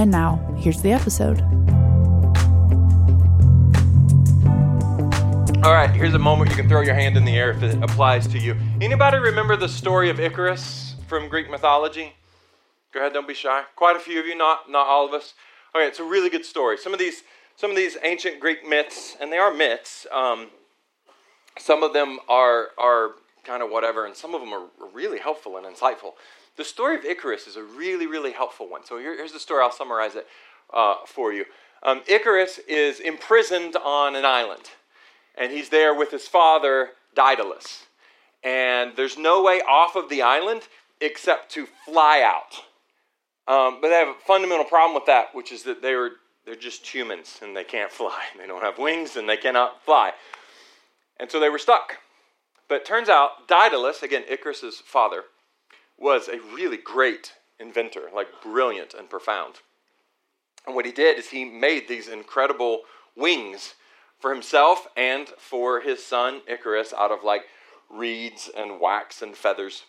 And now, here's the episode. All right, here's a moment you can throw your hand in the air if it applies to you. Anybody remember the story of Icarus from Greek mythology? Go ahead, don't be shy. Quite a few of you, not not all of us. Okay, it's a really good story. Some of these some of these ancient Greek myths, and they are myths. Um, some of them are are kind of whatever, and some of them are really helpful and insightful. The story of Icarus is a really, really helpful one. So here, here's the story. I'll summarize it uh, for you. Um, Icarus is imprisoned on an island, and he's there with his father, Daedalus. And there's no way off of the island except to fly out. Um, but they have a fundamental problem with that, which is that they are, they're just humans and they can't fly. They don't have wings and they cannot fly. And so they were stuck. But it turns out Daedalus, again, Icarus's father, was a really great inventor, like brilliant and profound. And what he did is he made these incredible wings for himself and for his son Icarus out of like reeds and wax and feathers,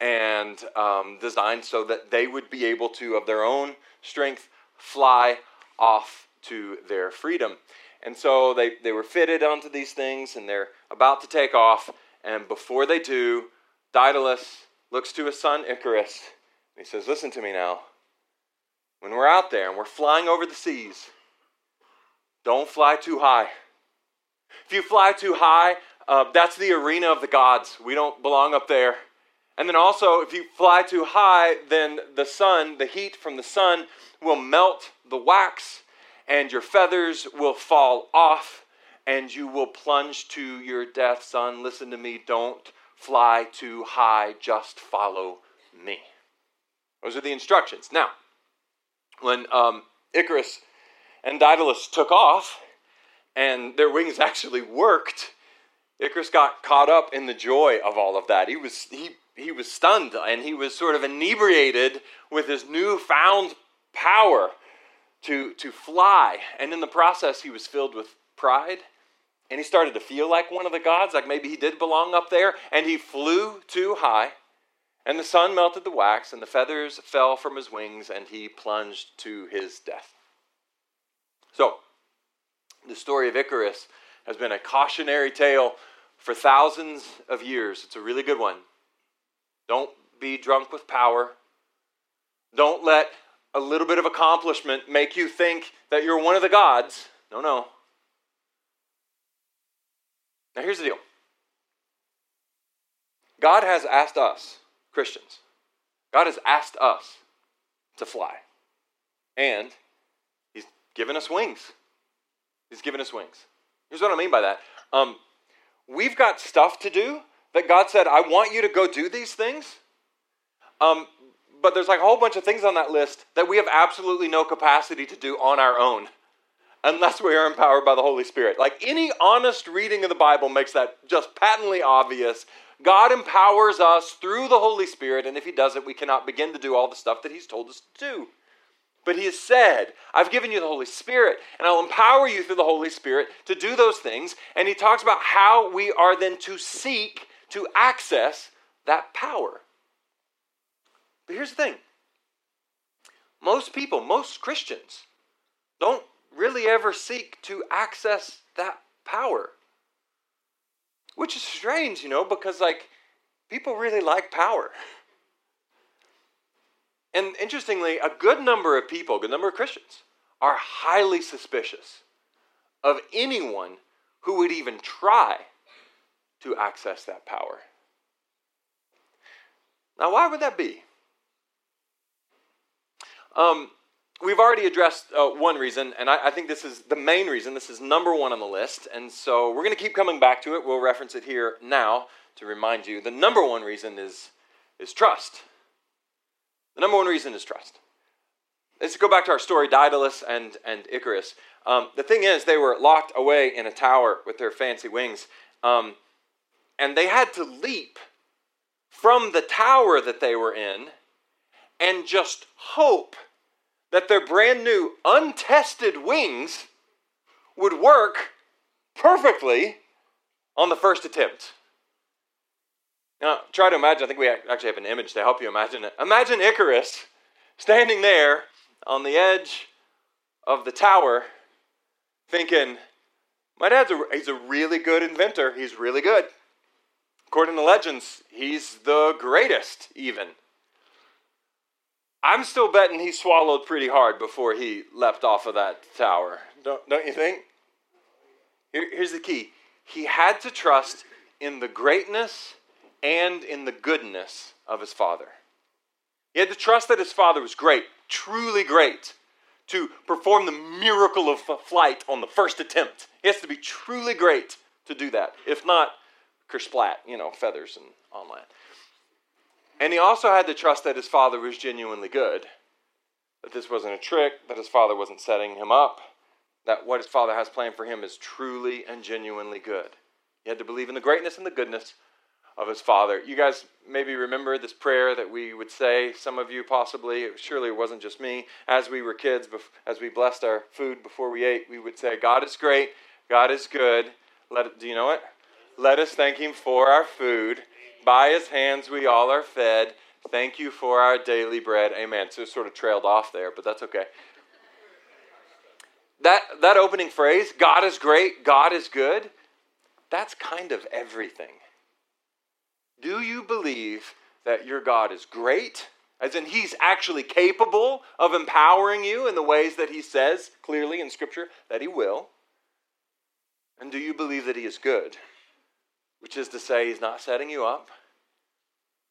and um, designed so that they would be able to, of their own strength, fly off to their freedom. And so they, they were fitted onto these things and they're about to take off. And before they do, Daedalus looks to his son Icarus and he says, Listen to me now. When we're out there and we're flying over the seas, don't fly too high. If you fly too high, uh, that's the arena of the gods. We don't belong up there. And then also, if you fly too high, then the sun, the heat from the sun, will melt the wax and your feathers will fall off and you will plunge to your death. Son, listen to me. Don't fly too high. Just follow me. Those are the instructions. Now, when um, Icarus and Daedalus took off and their wings actually worked, Icarus got caught up in the joy of all of that. He was, he, he was stunned and he was sort of inebriated with his newfound power to, to fly. And in the process, he was filled with pride. And he started to feel like one of the gods, like maybe he did belong up there. And he flew too high. And the sun melted the wax, and the feathers fell from his wings, and he plunged to his death. So, the story of Icarus has been a cautionary tale for thousands of years. It's a really good one. Don't be drunk with power. Don't let a little bit of accomplishment make you think that you're one of the gods. No, no. Now, here's the deal God has asked us, Christians, God has asked us to fly. And He's given us wings. He's given us wings. Here's what I mean by that. Um, we've got stuff to do that God said, I want you to go do these things. Um, but there's like a whole bunch of things on that list that we have absolutely no capacity to do on our own unless we are empowered by the Holy Spirit. Like any honest reading of the Bible makes that just patently obvious. God empowers us through the Holy Spirit, and if He doesn't, we cannot begin to do all the stuff that He's told us to do. But He has said, I've given you the Holy Spirit, and I'll empower you through the Holy Spirit to do those things. And He talks about how we are then to seek to access that power. But here's the thing most people, most Christians, don't really ever seek to access that power. Which is strange, you know, because like people really like power. And interestingly, a good number of people, a good number of Christians, are highly suspicious of anyone who would even try to access that power. Now, why would that be? Um, we've already addressed uh, one reason, and I, I, think this is the main reason. This is number one on the list, and so we're going to keep coming back to it. We'll reference it here now to remind you. The number one reason is, is trust. The number one reason is trust. let's go back to our story Daedalus and, and Icarus. Um, the thing is, they were locked away in a tower with their fancy wings, um, and they had to leap from the tower that they were in and just hope that their brand new, untested wings would work perfectly on the first attempt. Now, try to imagine, I think we actually have an image to help you imagine it. Imagine Icarus standing there on the edge of the tower thinking, my dad's a, he's a really good inventor. He's really good. According to legends, he's the greatest, even. I'm still betting he swallowed pretty hard before he leapt off of that tower. Don't, don't you think? Here, here's the key he had to trust in the greatness and in the goodness of his father. He had to trust that his father was great, truly great, to perform the miracle of flight on the first attempt. He has to be truly great to do that. If not, kersplat, you know, feathers and on land. And he also had to trust that his father was genuinely good, that this wasn't a trick, that his father wasn't setting him up, that what his father has planned for him is truly and genuinely good. He had to believe in the greatness and the goodness of his father. You guys maybe remember this prayer that we would say, some of you possibly, surely it wasn't just me. As we were kids, as we blessed our food before we ate, we would say, God is great, God is good. Let do you know it? Let us thank him for our food. By his hands we all are fed. Thank you for our daily bread. Amen. So it sort of trailed off there, but that's okay. That, that opening phrase, God is great, God is good, that's kind of everything. Do you believe that your God is great? As in, He's actually capable of empowering you in the ways that He says clearly in Scripture that He will? And do you believe that He is good? Which is to say, He's not setting you up.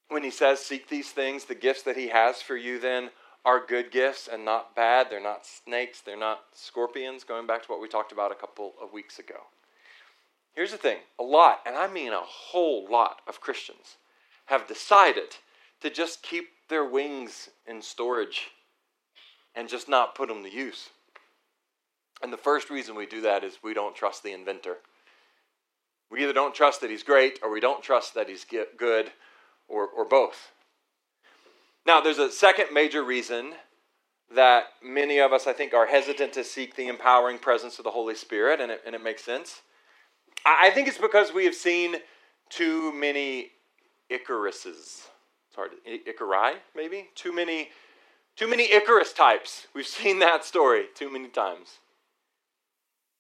When He says, Seek these things, the gifts that He has for you then are good gifts and not bad. They're not snakes, they're not scorpions, going back to what we talked about a couple of weeks ago. Here's the thing a lot, and I mean a whole lot of Christians, have decided to just keep their wings in storage and just not put them to use. And the first reason we do that is we don't trust the inventor. We either don't trust that he's great or we don't trust that he's good or, or both. Now, there's a second major reason that many of us, I think, are hesitant to seek the empowering presence of the Holy Spirit, and it, and it makes sense. I think it's because we have seen too many Icaruses. It's hard. Icari, maybe? Too many, too many Icarus types. We've seen that story too many times.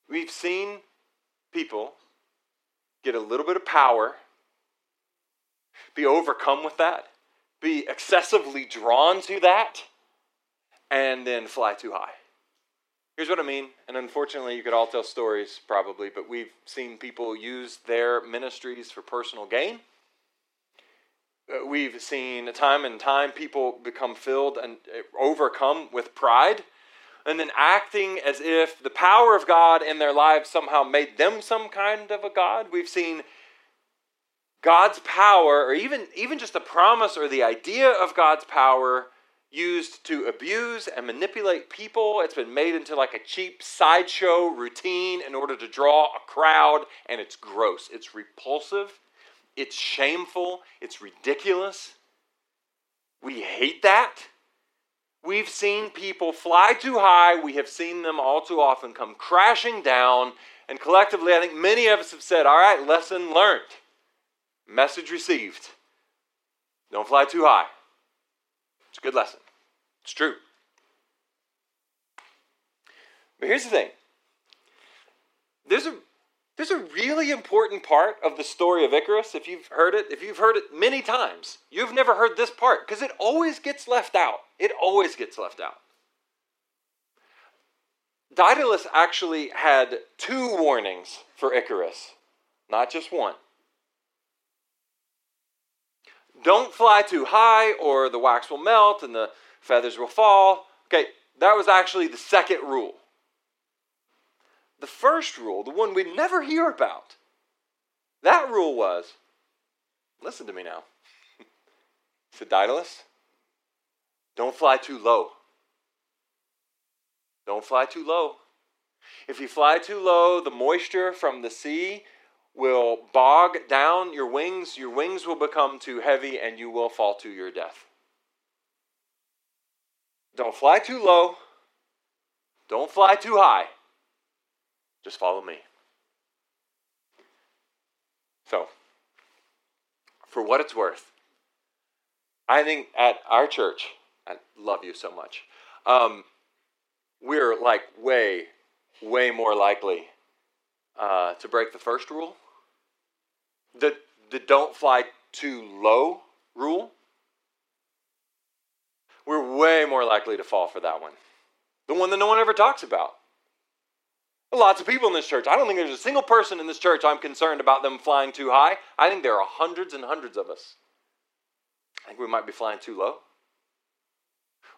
We've seen people get a little bit of power, be overcome with that, be excessively drawn to that, and then fly too high. Here's what I mean, and unfortunately, you could all tell stories probably, but we've seen people use their ministries for personal gain. Uh, we've seen time and time people become filled and uh, overcome with pride, and then acting as if the power of God in their lives somehow made them some kind of a God. We've seen God's power, or even, even just the promise or the idea of God's power, used to abuse and manipulate people. It's been made into like a cheap sideshow routine in order to draw a crowd, and it's gross. It's repulsive. It's shameful. It's ridiculous. We hate that. We've seen people fly too high. We have seen them all too often come crashing down. And collectively, I think many of us have said, all right, lesson learned, message received. Don't fly too high. It's a good lesson. It's true. But here's the thing there's a there's a really important part of the story of Icarus. If you've heard it, if you've heard it many times, you've never heard this part because it always gets left out. It always gets left out. Daedalus actually had two warnings for Icarus, not just one. Don't fly too high, or the wax will melt and the feathers will fall. Okay, that was actually the second rule. The first rule, the one we never hear about, that rule was listen to me now. said Daedalus, don't fly too low. Don't fly too low. If you fly too low, the moisture from the sea will bog down your wings. Your wings will become too heavy and you will fall to your death. Don't fly too low. Don't fly too high. Just follow me. So, for what it's worth, I think at our church, I love you so much, um, we're like way, way more likely uh, to break the first rule, the, the don't fly too low rule. We're way more likely to fall for that one. The one that no one ever talks about. Lots of people in this church. I don't think there's a single person in this church I'm concerned about them flying too high. I think there are hundreds and hundreds of us. I think we might be flying too low.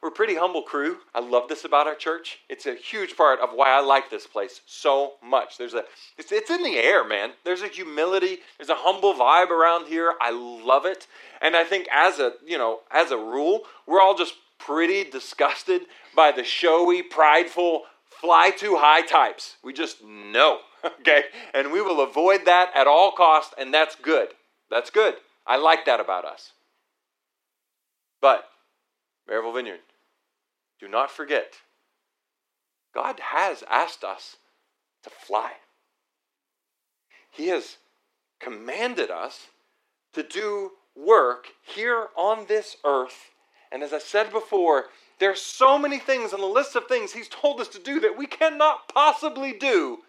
We're a pretty humble crew. I love this about our church. It's a huge part of why I like this place so much. There's a it's, it's in the air, man. There's a humility, there's a humble vibe around here. I love it. And I think as a, you know, as a rule, we're all just pretty disgusted by the showy, prideful, fly too high types. We just know, okay? And we will avoid that at all costs, and that's good. That's good. I like that about us. But, Maryville Vineyard, do not forget, God has asked us to fly. He has commanded us to do work here on this earth. And as I said before, there's so many things on the list of things He's told us to do that we cannot possibly do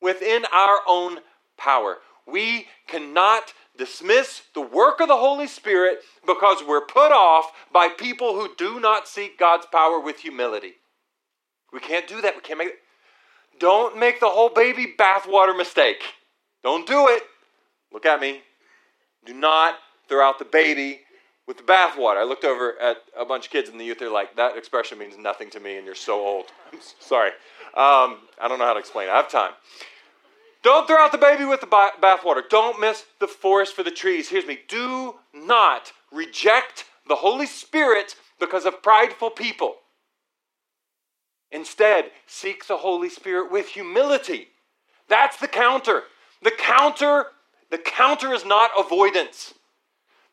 within our own power. We cannot dismiss the work of the Holy Spirit because we're put off by people who do not seek God's power with humility. We can't do that. We can't make it. Don't make the whole baby bathwater mistake. Don't do it. Look at me. Do not throw out the baby with the bathwater. I looked over at a bunch of kids in the youth. They're like, that expression means nothing to me, and you're so old. I'm sorry. Um, I don't know how to explain it. I have time. Don't throw out the baby with the bathwater. Don't miss the forest for the trees. Here's me. Do not reject the Holy Spirit because of prideful people. Instead, seek the Holy Spirit with humility. That's the counter. The counter, the counter is not avoidance.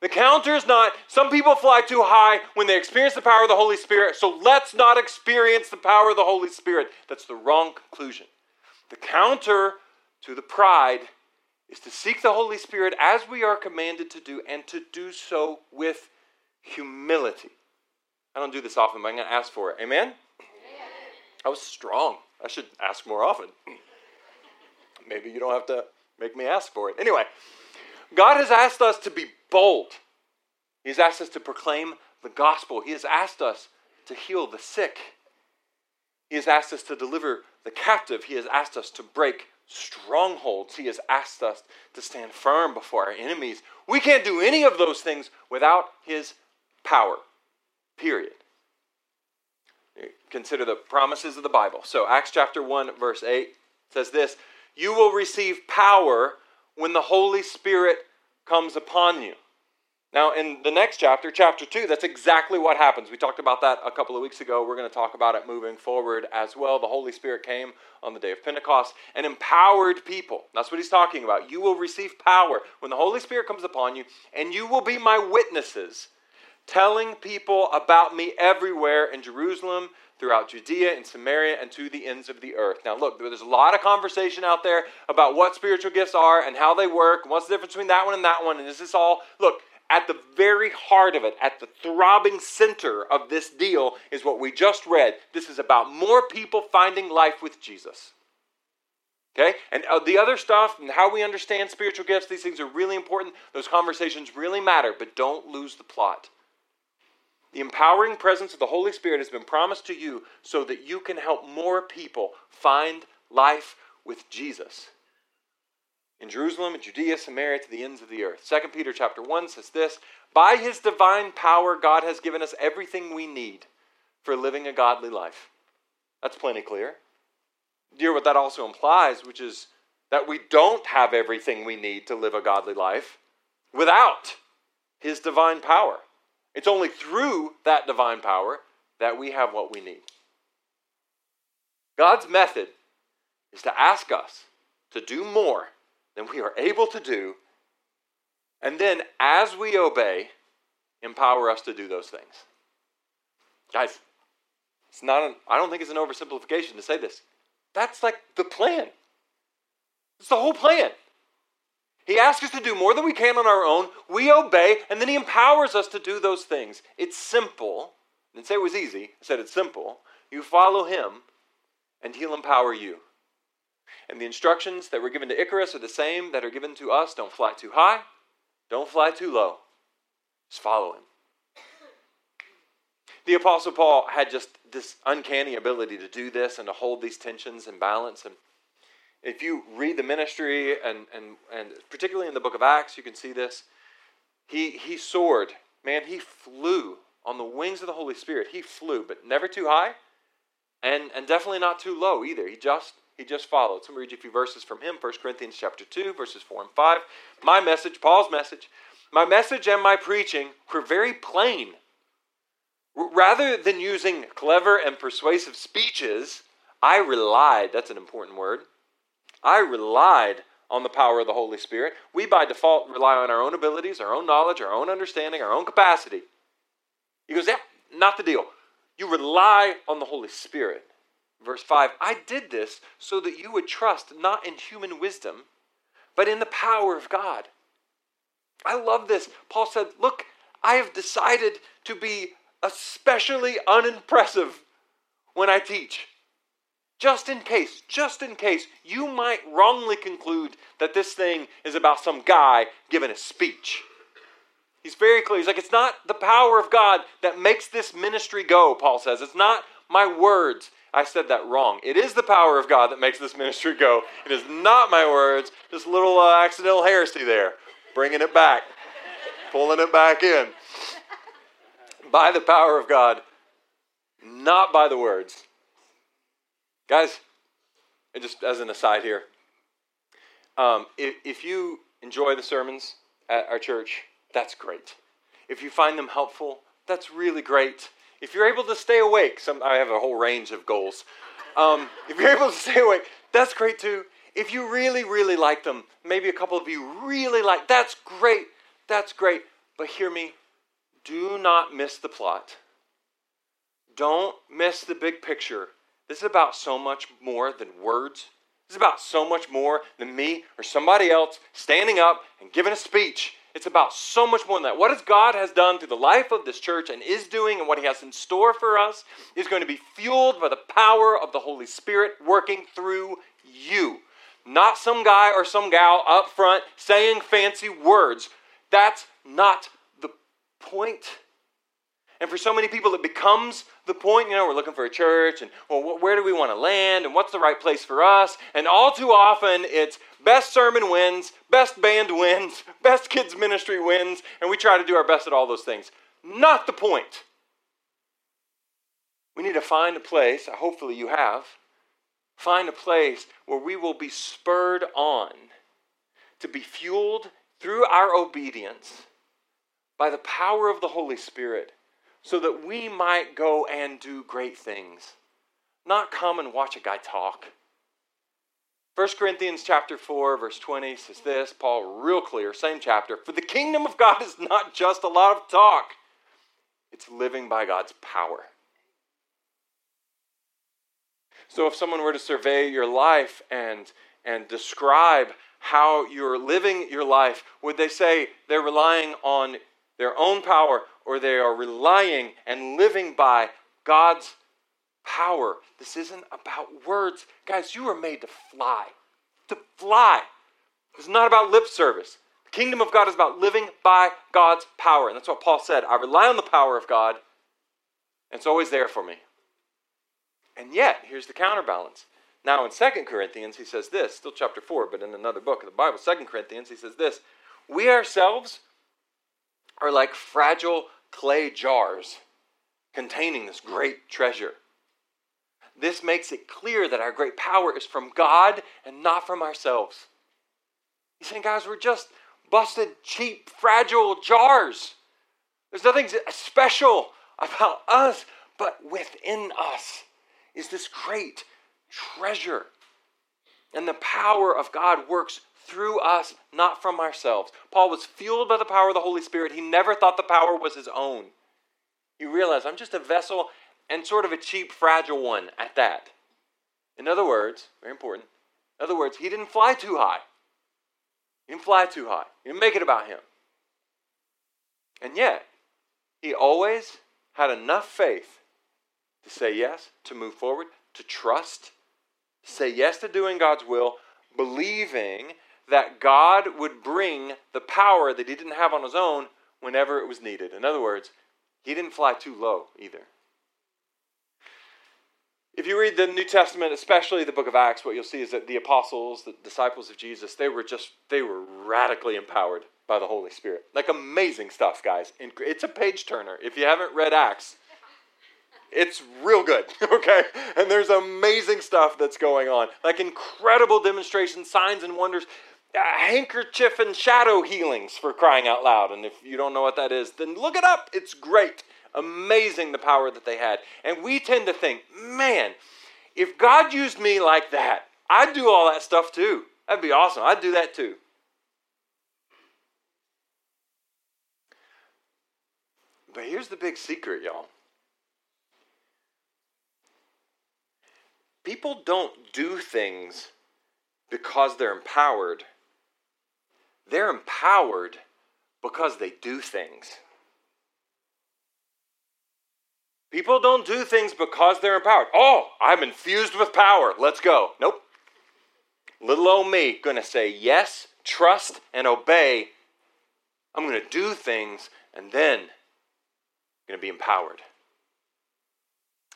The counter is not, some people fly too high when they experience the power of the Holy Spirit, so let's not experience the power of the Holy Spirit. That's the wrong conclusion. The counter to the pride is to seek the Holy Spirit as we are commanded to do, and to do so with humility. I don't do this often, but I'm going to ask for it. Amen? I was strong. I should ask more often. Maybe you don't have to make me ask for it. Anyway, God has asked us to be bold. He has asked us to proclaim the gospel. He has asked us to heal the sick. He has asked us to deliver the captive. He has asked us to break strongholds. He has asked us to stand firm before our enemies. We can't do any of those things without His power, period. Consider the promises of the Bible. So, Acts chapter 1, verse 8 says this You will receive power when the Holy Spirit comes upon you. Now, in the next chapter, chapter 2, that's exactly what happens. We talked about that a couple of weeks ago. We're going to talk about it moving forward as well. The Holy Spirit came on the day of Pentecost and empowered people. That's what he's talking about. You will receive power when the Holy Spirit comes upon you, and you will be my witnesses, telling people about me everywhere in Jerusalem, throughout Judea and Samaria and to the ends of the earth. Now, look, there's a lot of conversation out there about what spiritual gifts are and how they work, and what's the difference between that one and that one, and is this all. Look, at the very heart of it, at the throbbing center of this deal, is what we just read. This is about more people finding life with Jesus. Okay? And uh, the other stuff and how we understand spiritual gifts, these things are really important. Those conversations really matter, but don't lose the plot. The empowering presence of the Holy Spirit has been promised to you so that you can help more people find life with Jesus. In Jerusalem, in Judea, Samaria, to the ends of the earth. 2 Peter chapter 1 says this By his divine power, God has given us everything we need for living a godly life. That's plenty clear. Dear, what that also implies, which is that we don't have everything we need to live a godly life without his divine power. It's only through that divine power that we have what we need. God's method is to ask us to do more than we are able to do, and then as we obey, empower us to do those things. Guys, it's not an, I don't think it's an oversimplification to say this. That's like the plan. It's the whole plan. He asks us to do more than we can on our own. We obey, and then He empowers us to do those things. It's simple. I didn't say it was easy. I said it's simple. You follow Him, and He'll empower you. And the instructions that were given to Icarus are the same that are given to us. Don't fly too high, don't fly too low. Just follow Him. The Apostle Paul had just this uncanny ability to do this and to hold these tensions and balance. And if you read the ministry, and, and, and particularly in the book of Acts, you can see this. He, he soared. Man, he flew on the wings of the Holy Spirit. He flew, but never too high and, and definitely not too low either. He just he just followed. So I'm read you a few verses from him, 1 Corinthians chapter 2, verses 4 and 5. My message, Paul's message, my message and my preaching were very plain. Rather than using clever and persuasive speeches, I relied, that's an important word, I relied on the power of the Holy Spirit. We, by default, rely on our own abilities, our own knowledge, our own understanding, our own capacity. He goes, Yeah, not the deal. You rely on the Holy Spirit. Verse 5 I did this so that you would trust not in human wisdom, but in the power of God. I love this. Paul said, Look, I have decided to be especially unimpressive when I teach. Just in case, just in case, you might wrongly conclude that this thing is about some guy giving a speech. He's very clear. He's like, it's not the power of God that makes this ministry go, Paul says. It's not my words. I said that wrong. It is the power of God that makes this ministry go. It is not my words. Just little uh, accidental heresy there. Bringing it back, pulling it back in. By the power of God, not by the words. Guys, and just as an aside here, um, if, if you enjoy the sermons at our church, that's great. If you find them helpful, that's really great. If you're able to stay awake, some, I have a whole range of goals. Um, if you're able to stay awake, that's great too. If you really, really like them, maybe a couple of you really like, that's great. That's great. But hear me, do not miss the plot. Don't miss the big picture this is about so much more than words. This is about so much more than me or somebody else standing up and giving a speech. It's about so much more than that. What God has done through the life of this church and is doing and what he has in store for us is going to be fueled by the power of the Holy Spirit working through you. Not some guy or some gal up front saying fancy words. That's not the point. And for so many people, it becomes the point, you know, we're looking for a church and, well, where do we want to land and what's the right place for us? And all too often, it's best sermon wins, best band wins, best kids' ministry wins, and we try to do our best at all those things. Not the point. We need to find a place, hopefully you have, find a place where we will be spurred on to be fueled through our obedience by the power of the Holy Spirit so that we might go and do great things, not come and watch a guy talk. 1 Corinthians chapter 4 verse 20 says this, Paul real clear, same chapter, for the kingdom of God is not just a lot of talk. It's living by God's power. So if someone were to survey your life and and describe how you're living your life, would they say they're relying on their own power or they are relying and living by God's power. This isn't about words. Guys, you are made to fly. To fly. It's not about lip service. The kingdom of God is about living by God's power. And that's what Paul said. I rely on the power of God, and it's always there for me. And yet, here's the counterbalance. Now, in 2 Corinthians, he says this, still chapter 4, but in another book of the Bible, 2 Corinthians, he says this We ourselves are like fragile clay jars containing this great treasure. This makes it clear that our great power is from God and not from ourselves. He's saying, guys, we're just busted, cheap, fragile jars. There's nothing special about us, but within us is this great treasure. And the power of God works through us, not from ourselves. Paul was fueled by the power of the Holy Spirit. He never thought the power was his own. He realized, I'm just a vessel and sort of a cheap, fragile one at that. In other words, very important, in other words, he didn't fly too high. He didn't fly too high. He didn't make it about him. And yet, he always had enough faith to say yes, to move forward, to trust, say yes to doing God's will, believing that God would bring the power that he didn't have on his own whenever it was needed. In other words, he didn't fly too low either. If you read the New Testament, especially the book of Acts, what you'll see is that the apostles, the disciples of Jesus, they were just, they were radically empowered by the Holy Spirit. Like amazing stuff, guys. It's a page turner. If you haven't read Acts, it's real good, okay? And there's amazing stuff that's going on. Like incredible demonstrations, signs, and wonders. Handkerchief and shadow healings for crying out loud. And if you don't know what that is, then look it up. It's great. Amazing the power that they had. And we tend to think, man, if God used me like that, I'd do all that stuff too. That'd be awesome. I'd do that too. But here's the big secret, y'all. People don't do things because they're empowered. They're empowered because they do things. People don't do things because they're empowered. Oh, I'm infused with power. Let's go. Nope. Little old me going to say yes, trust, and obey. I'm going to do things and then I'm going to be empowered.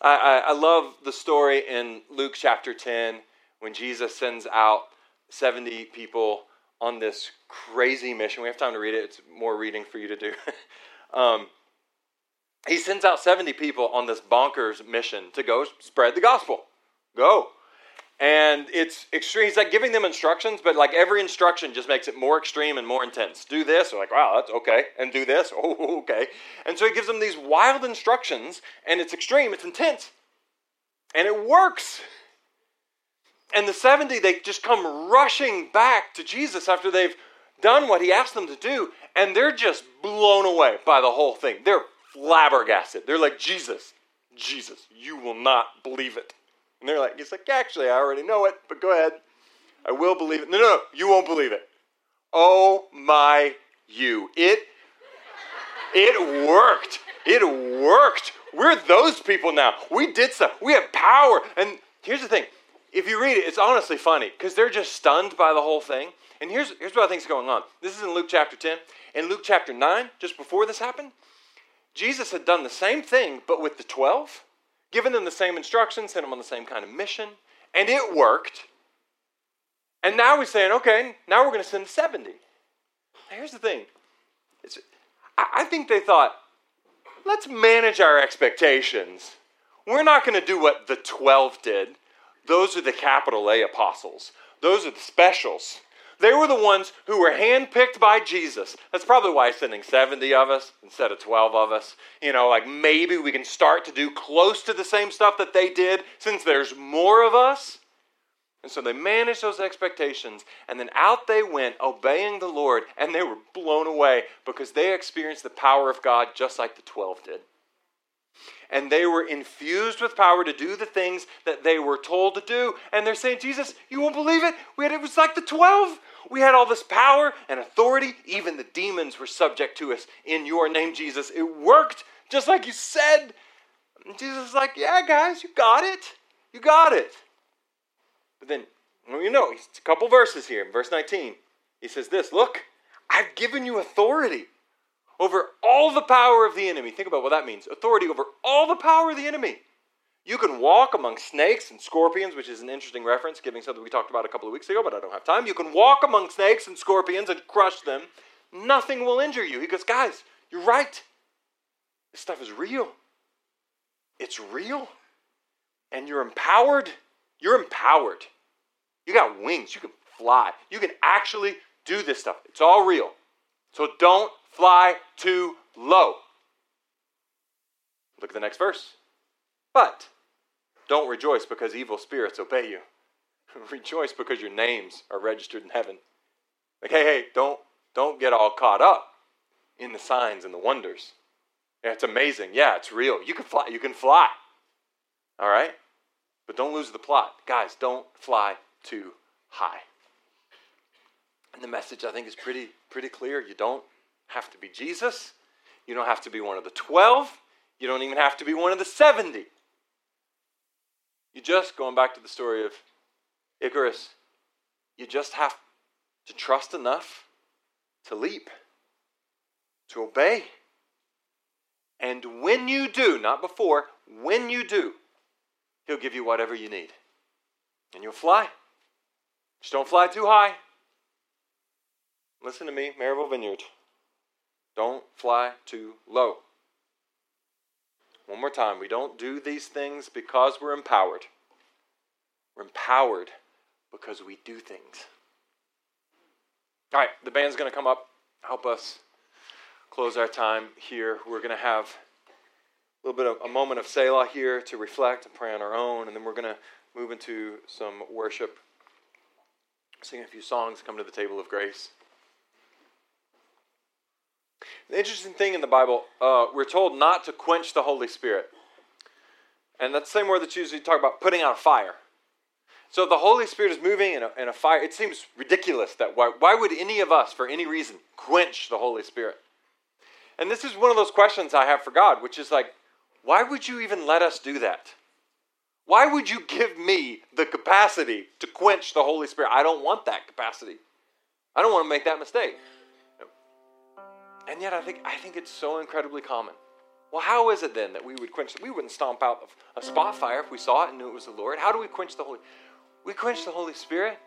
I, I, I love the story in Luke chapter 10 when Jesus sends out 70 people on this crazy mission. We have time to read it, it's more reading for you to do. um, he sends out 70 people on this bonkers mission to go spread the gospel. Go. And it's extreme. He's like giving them instructions, but like every instruction just makes it more extreme and more intense. Do this. They're like, wow, that's okay. And do this. Oh, okay. And so he gives them these wild instructions, and it's extreme, it's intense. And it works. And the 70, they just come rushing back to Jesus after they've done what he asked them to do, and they're just blown away by the whole thing. They're flabbergasted. They're like, Jesus, Jesus, you will not believe it. And they're like, he's like, actually, I already know it, but go ahead. I will believe it. No, no, no, you won't believe it. Oh my you. It it worked. It worked. We're those people now. We did stuff. We have power. And here's the thing. If you read it, it's honestly funny because they're just stunned by the whole thing. And here's, here's what I think is going on. This is in Luke chapter 10. In Luke chapter 9, just before this happened, Jesus had done the same thing, but with the 12 given them the same instructions, sent them on the same kind of mission, and it worked. And now we're saying, okay, now we're going to send 70. here's the thing it's, I think they thought, let's manage our expectations. We're not going to do what the 12 did. Those are the capital A apostles, those are the specials. They were the ones who were handpicked by Jesus. That's probably why he's sending 70 of us instead of 12 of us. You know, like maybe we can start to do close to the same stuff that they did since there's more of us. And so they managed those expectations, and then out they went, obeying the Lord, and they were blown away because they experienced the power of God just like the 12 did and they were infused with power to do the things that they were told to do. And they're saying, Jesus, you won't believe it. We had, it was like the 12. We had all this power and authority. Even the demons were subject to us in your name, Jesus. It worked just like you said. And Jesus is like, yeah, guys, you got it. You got it. But then, well, you know, it's a couple verses here. In verse 19, he says this Look, I've given you authority over all the power of the enemy. Think about what that means authority over all the power of the enemy. You can walk among snakes and scorpions, which is an interesting reference, giving something we talked about a couple of weeks ago, but I don't have time. You can walk among snakes and scorpions and crush them. Nothing will injure you. He goes, Guys, you're right. This stuff is real. It's real. And you're empowered. You're empowered. You got wings. You can fly. You can actually do this stuff. It's all real. So don't fly too low. Look at the next verse. But don't rejoice because evil spirits obey you. rejoice because your names are registered in heaven. Like, hey, hey, don't don't get all caught up in the signs and the wonders. Yeah, it's amazing. Yeah, it's real. You can fly. You can fly. All right? But don't lose the plot. Guys, don't fly too high. And the message I think is pretty pretty clear. You don't have to be Jesus. You don't have to be one of the 12. You don't even have to be one of the 70. You just going back to the story of Icarus, you just have to trust enough to leap, to obey. And when you do, not before, when you do, He'll give you whatever you need. And you'll fly. Just don't fly too high. Listen to me, Maryville Vineyard. Don't fly too low. One more time. We don't do these things because we're empowered. We're empowered because we do things. All right, the band's going to come up, help us close our time here. We're going to have a little bit of a moment of Selah here to reflect and pray on our own, and then we're going to move into some worship, sing a few songs, come to the table of grace. The interesting thing in the Bible, uh, we're told not to quench the Holy Spirit. And that's the same word that's usually talk about putting out a fire. So the Holy Spirit is moving in a, in a fire. It seems ridiculous that why, why would any of us, for any reason, quench the Holy Spirit? And this is one of those questions I have for God, which is like, why would you even let us do that? Why would you give me the capacity to quench the Holy Spirit? I don't want that capacity. I don't want to make that mistake. And yet I think I think it's so incredibly common. Well, how is it then that we would quench? We wouldn't stomp out a spot fire if we saw it and knew it was the Lord. How do we quench the Holy? We quench the Holy Spirit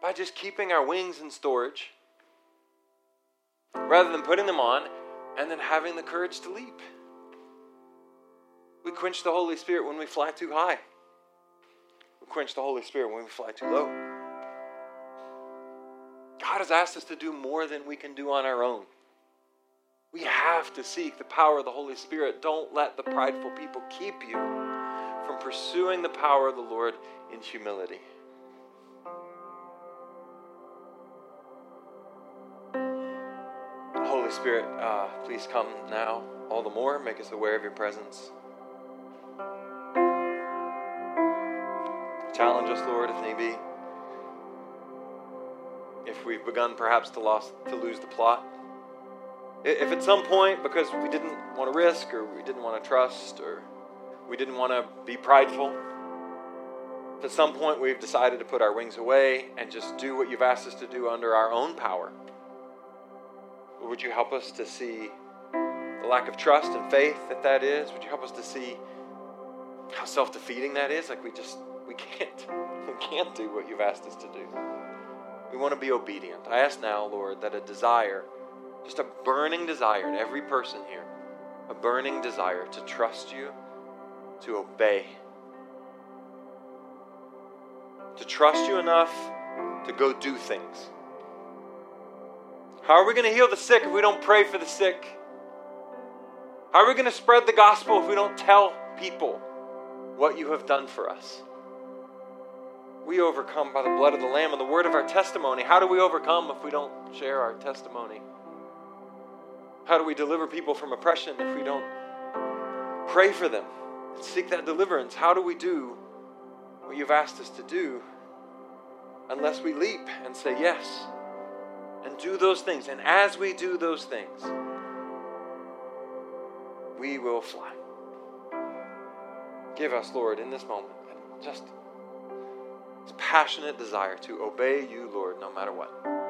by just keeping our wings in storage, rather than putting them on and then having the courage to leap. We quench the Holy Spirit when we fly too high. We quench the Holy Spirit when we fly too low. God has asked us to do more than we can do on our own. We have to seek the power of the Holy Spirit. Don't let the prideful people keep you from pursuing the power of the Lord in humility. Holy Spirit, uh, please come now all the more. Make us aware of your presence. Challenge us, Lord, if need be. If we've begun perhaps to, lost, to lose the plot. If at some point, because we didn't want to risk, or we didn't want to trust, or we didn't want to be prideful, at some point we've decided to put our wings away and just do what you've asked us to do under our own power, would you help us to see the lack of trust and faith that that is? Would you help us to see how self-defeating that is? Like we just we can't we can't do what you've asked us to do. We want to be obedient. I ask now, Lord, that a desire just a burning desire in every person here, a burning desire to trust you, to obey, to trust you enough to go do things. How are we going to heal the sick if we don't pray for the sick? How are we going to spread the gospel if we don't tell people what you have done for us? We overcome by the blood of the Lamb and the word of our testimony. How do we overcome if we don't share our testimony? How do we deliver people from oppression if we don't pray for them and seek that deliverance? How do we do what you've asked us to do unless we leap and say yes and do those things? And as we do those things, we will fly. Give us, Lord, in this moment, just this passionate desire to obey you, Lord, no matter what.